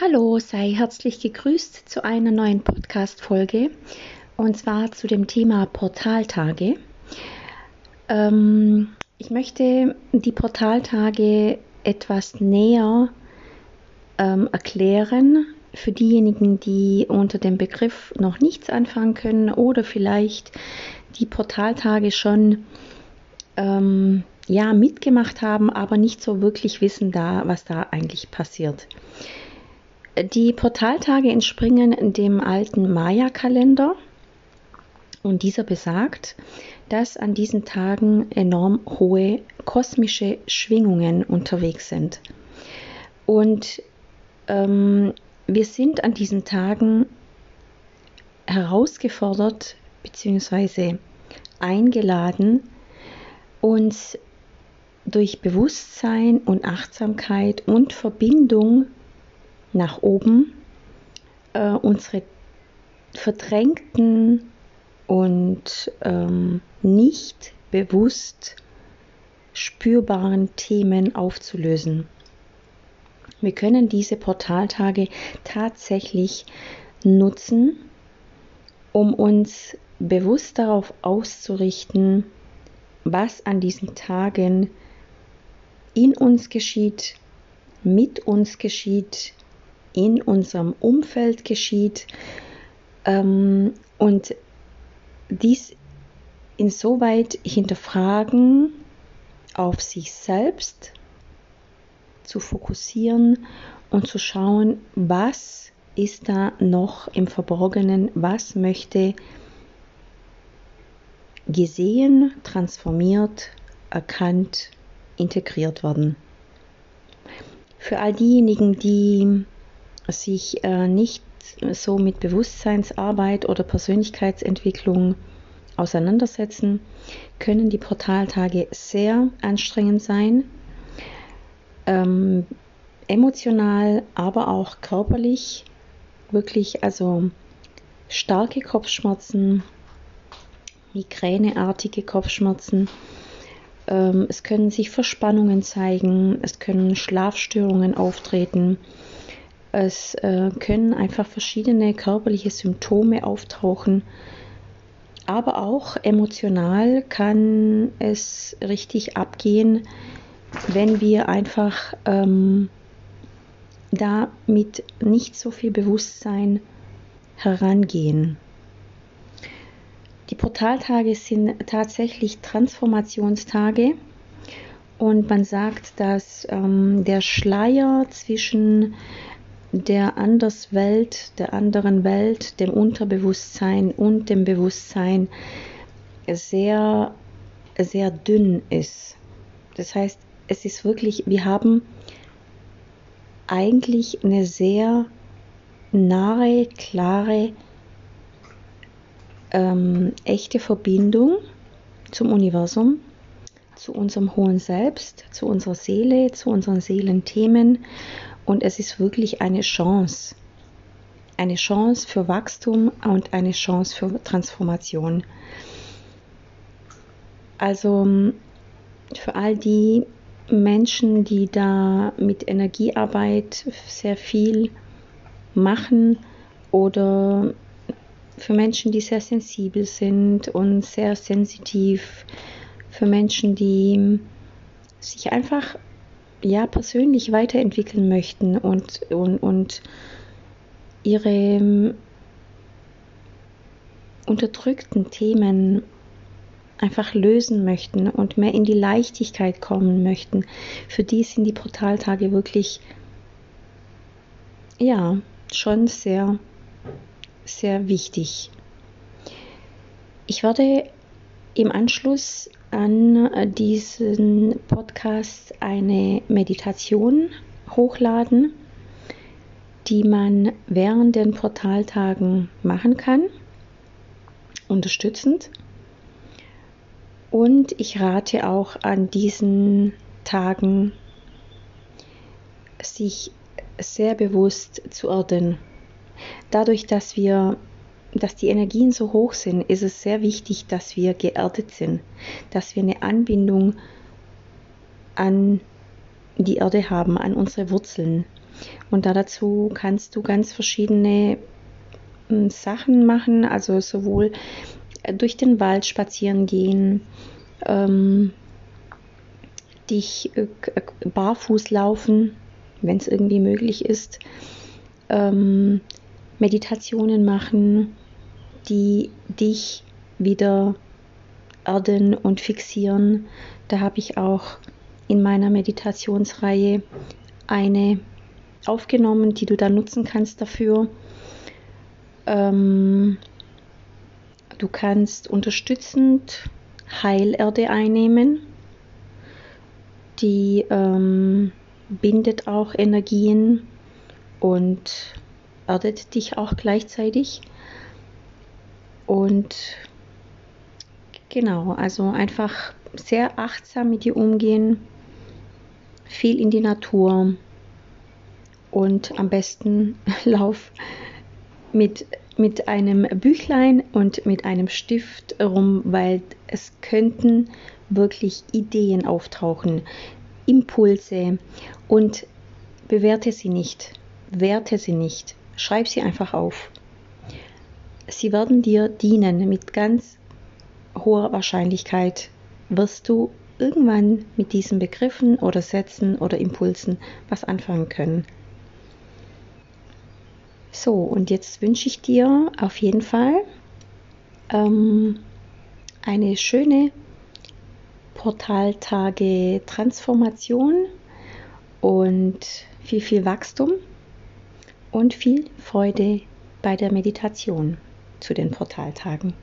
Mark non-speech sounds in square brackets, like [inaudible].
Hallo, sei herzlich gegrüßt zu einer neuen Podcast-Folge und zwar zu dem Thema Portaltage. Ähm, ich möchte die Portaltage etwas näher ähm, erklären für diejenigen, die unter dem Begriff noch nichts anfangen können oder vielleicht die Portaltage schon ähm, ja mitgemacht haben, aber nicht so wirklich wissen da, was da eigentlich passiert. Die Portaltage entspringen dem alten Maya-Kalender und dieser besagt, dass an diesen Tagen enorm hohe kosmische Schwingungen unterwegs sind. Und ähm, wir sind an diesen Tagen herausgefordert bzw. eingeladen, uns durch Bewusstsein und Achtsamkeit und Verbindung nach oben äh, unsere verdrängten und ähm, nicht bewusst spürbaren Themen aufzulösen. Wir können diese Portaltage tatsächlich nutzen, um uns bewusst darauf auszurichten, was an diesen Tagen in uns geschieht, mit uns geschieht, in unserem Umfeld geschieht ähm, und dies insoweit hinterfragen, auf sich selbst zu fokussieren und zu schauen, was ist da noch im Verborgenen, was möchte gesehen, transformiert, erkannt, integriert werden. Für all diejenigen, die sich äh, nicht so mit Bewusstseinsarbeit oder Persönlichkeitsentwicklung auseinandersetzen, können die Portaltage sehr anstrengend sein, ähm, emotional, aber auch körperlich. Wirklich, also starke Kopfschmerzen, migräneartige Kopfschmerzen. Ähm, es können sich Verspannungen zeigen, es können Schlafstörungen auftreten es äh, können einfach verschiedene körperliche Symptome auftauchen, aber auch emotional kann es richtig abgehen, wenn wir einfach ähm, da mit nicht so viel Bewusstsein herangehen. Die Portaltage sind tatsächlich Transformationstage und man sagt, dass ähm, der Schleier zwischen der Anderswelt, der anderen Welt, dem Unterbewusstsein und dem Bewusstsein sehr, sehr dünn ist. Das heißt, es ist wirklich, wir haben eigentlich eine sehr nahe, klare, ähm, echte Verbindung zum Universum, zu unserem hohen Selbst, zu unserer Seele, zu unseren Seelenthemen und es ist wirklich eine Chance. Eine Chance für Wachstum und eine Chance für Transformation. Also für all die Menschen, die da mit Energiearbeit sehr viel machen oder für Menschen, die sehr sensibel sind und sehr sensitiv, für Menschen, die sich einfach ja persönlich weiterentwickeln möchten und, und, und ihre ähm, unterdrückten Themen einfach lösen möchten und mehr in die Leichtigkeit kommen möchten, für die sind die Portaltage wirklich ja schon sehr, sehr wichtig. Ich werde im Anschluss an diesen Podcast eine Meditation hochladen, die man während den Portaltagen machen kann, unterstützend. Und ich rate auch an diesen Tagen, sich sehr bewusst zu erden. Dadurch, dass wir dass die Energien so hoch sind, ist es sehr wichtig, dass wir geerdet sind, dass wir eine Anbindung an die Erde haben, an unsere Wurzeln. Und da dazu kannst du ganz verschiedene hm, Sachen machen, also sowohl durch den Wald spazieren gehen, ähm, dich äh, barfuß laufen, wenn es irgendwie möglich ist, ähm, Meditationen machen, die dich wieder erden und fixieren. Da habe ich auch in meiner Meditationsreihe eine aufgenommen, die du dann nutzen kannst dafür. Ähm, du kannst unterstützend Heilerde einnehmen. Die ähm, bindet auch Energien und erdet dich auch gleichzeitig. Und genau, also einfach sehr achtsam mit dir umgehen, viel in die Natur und am besten [laughs] lauf mit, mit einem Büchlein und mit einem Stift rum, weil es könnten wirklich Ideen auftauchen, Impulse und bewerte sie nicht, werte sie nicht, schreib sie einfach auf. Sie werden dir dienen mit ganz hoher Wahrscheinlichkeit wirst du irgendwann mit diesen Begriffen oder Sätzen oder Impulsen was anfangen können. So, und jetzt wünsche ich dir auf jeden Fall ähm, eine schöne Portaltage Transformation und viel, viel Wachstum und viel Freude bei der Meditation zu den Portaltagen.